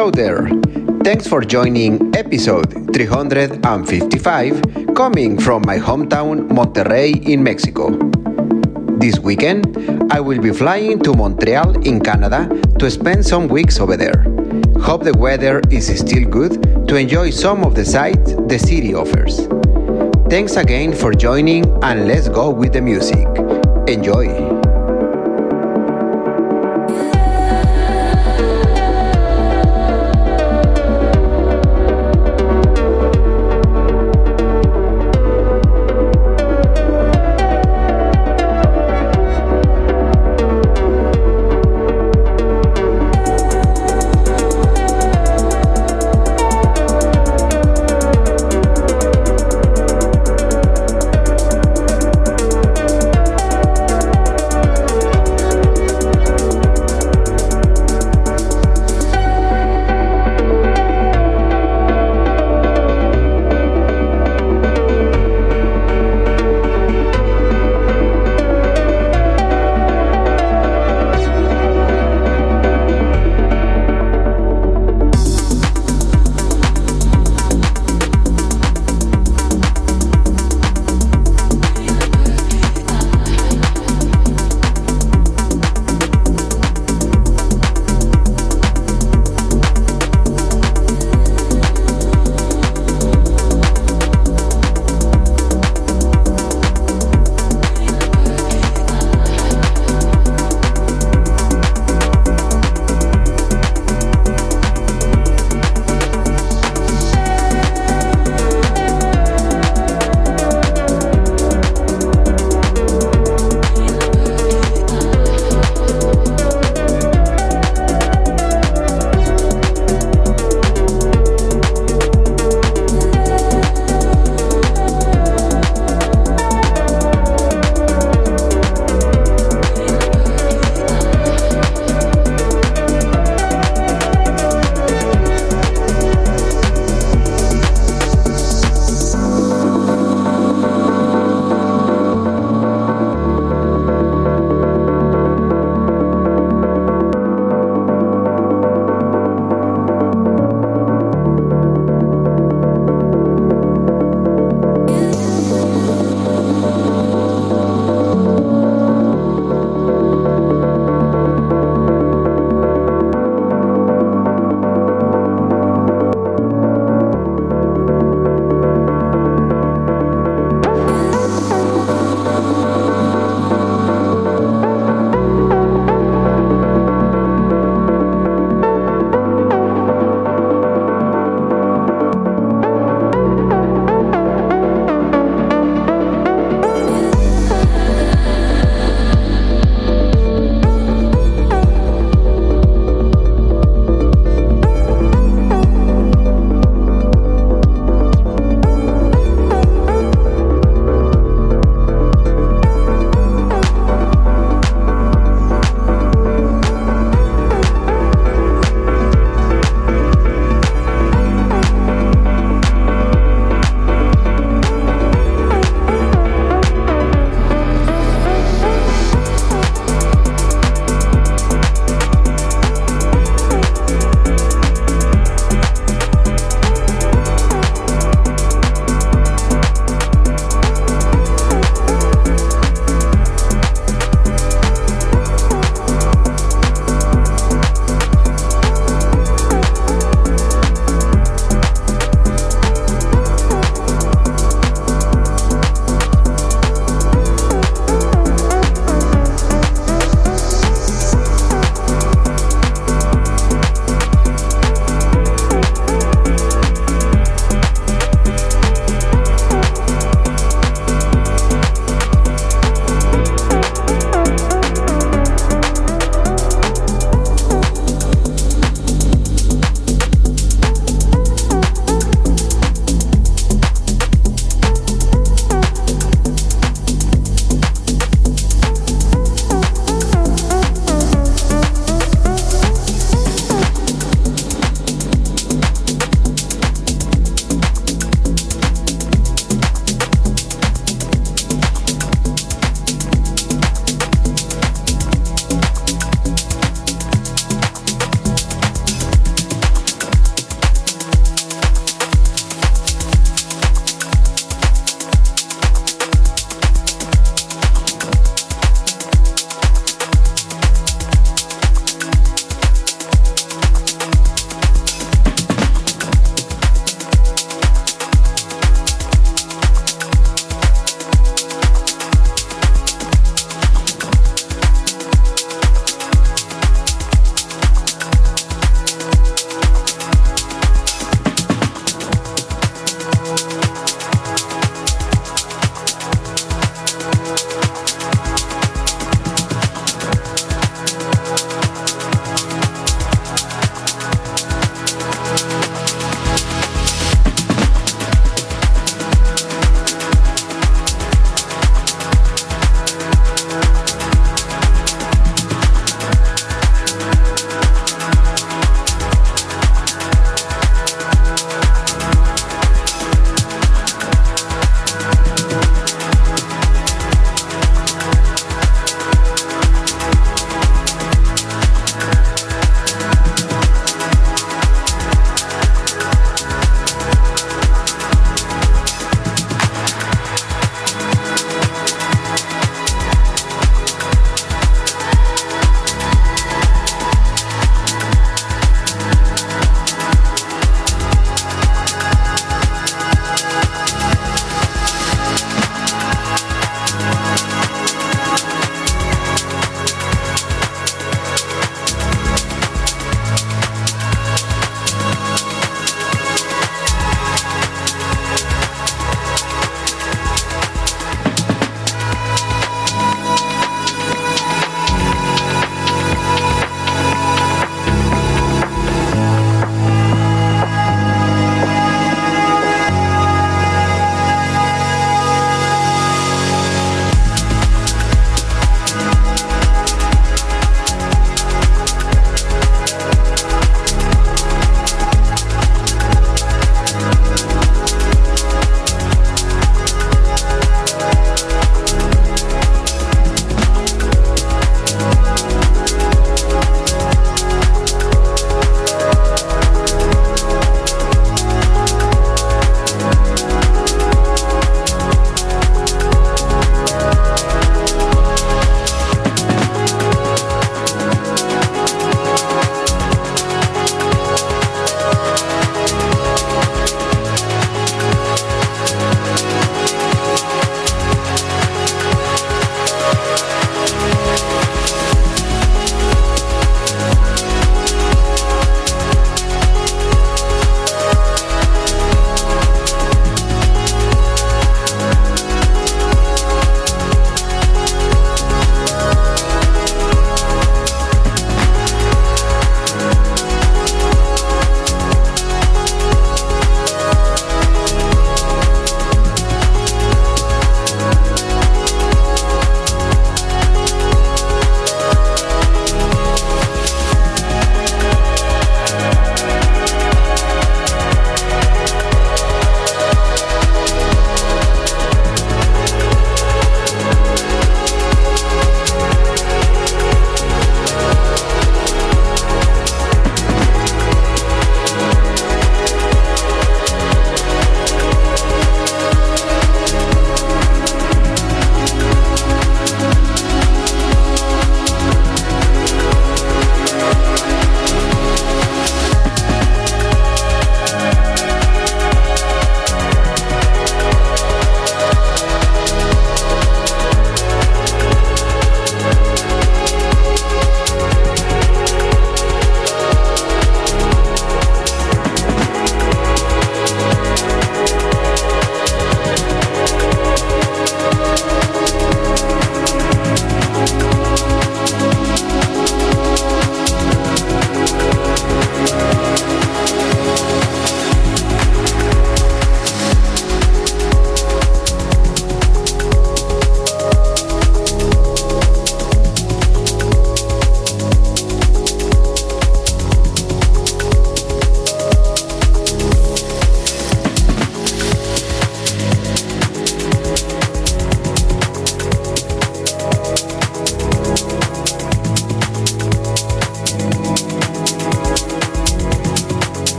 Hello there. Thanks for joining episode 355 coming from my hometown Monterrey in Mexico. This weekend, I will be flying to Montreal in Canada to spend some weeks over there. Hope the weather is still good to enjoy some of the sights the city offers. Thanks again for joining and let's go with the music. Enjoy!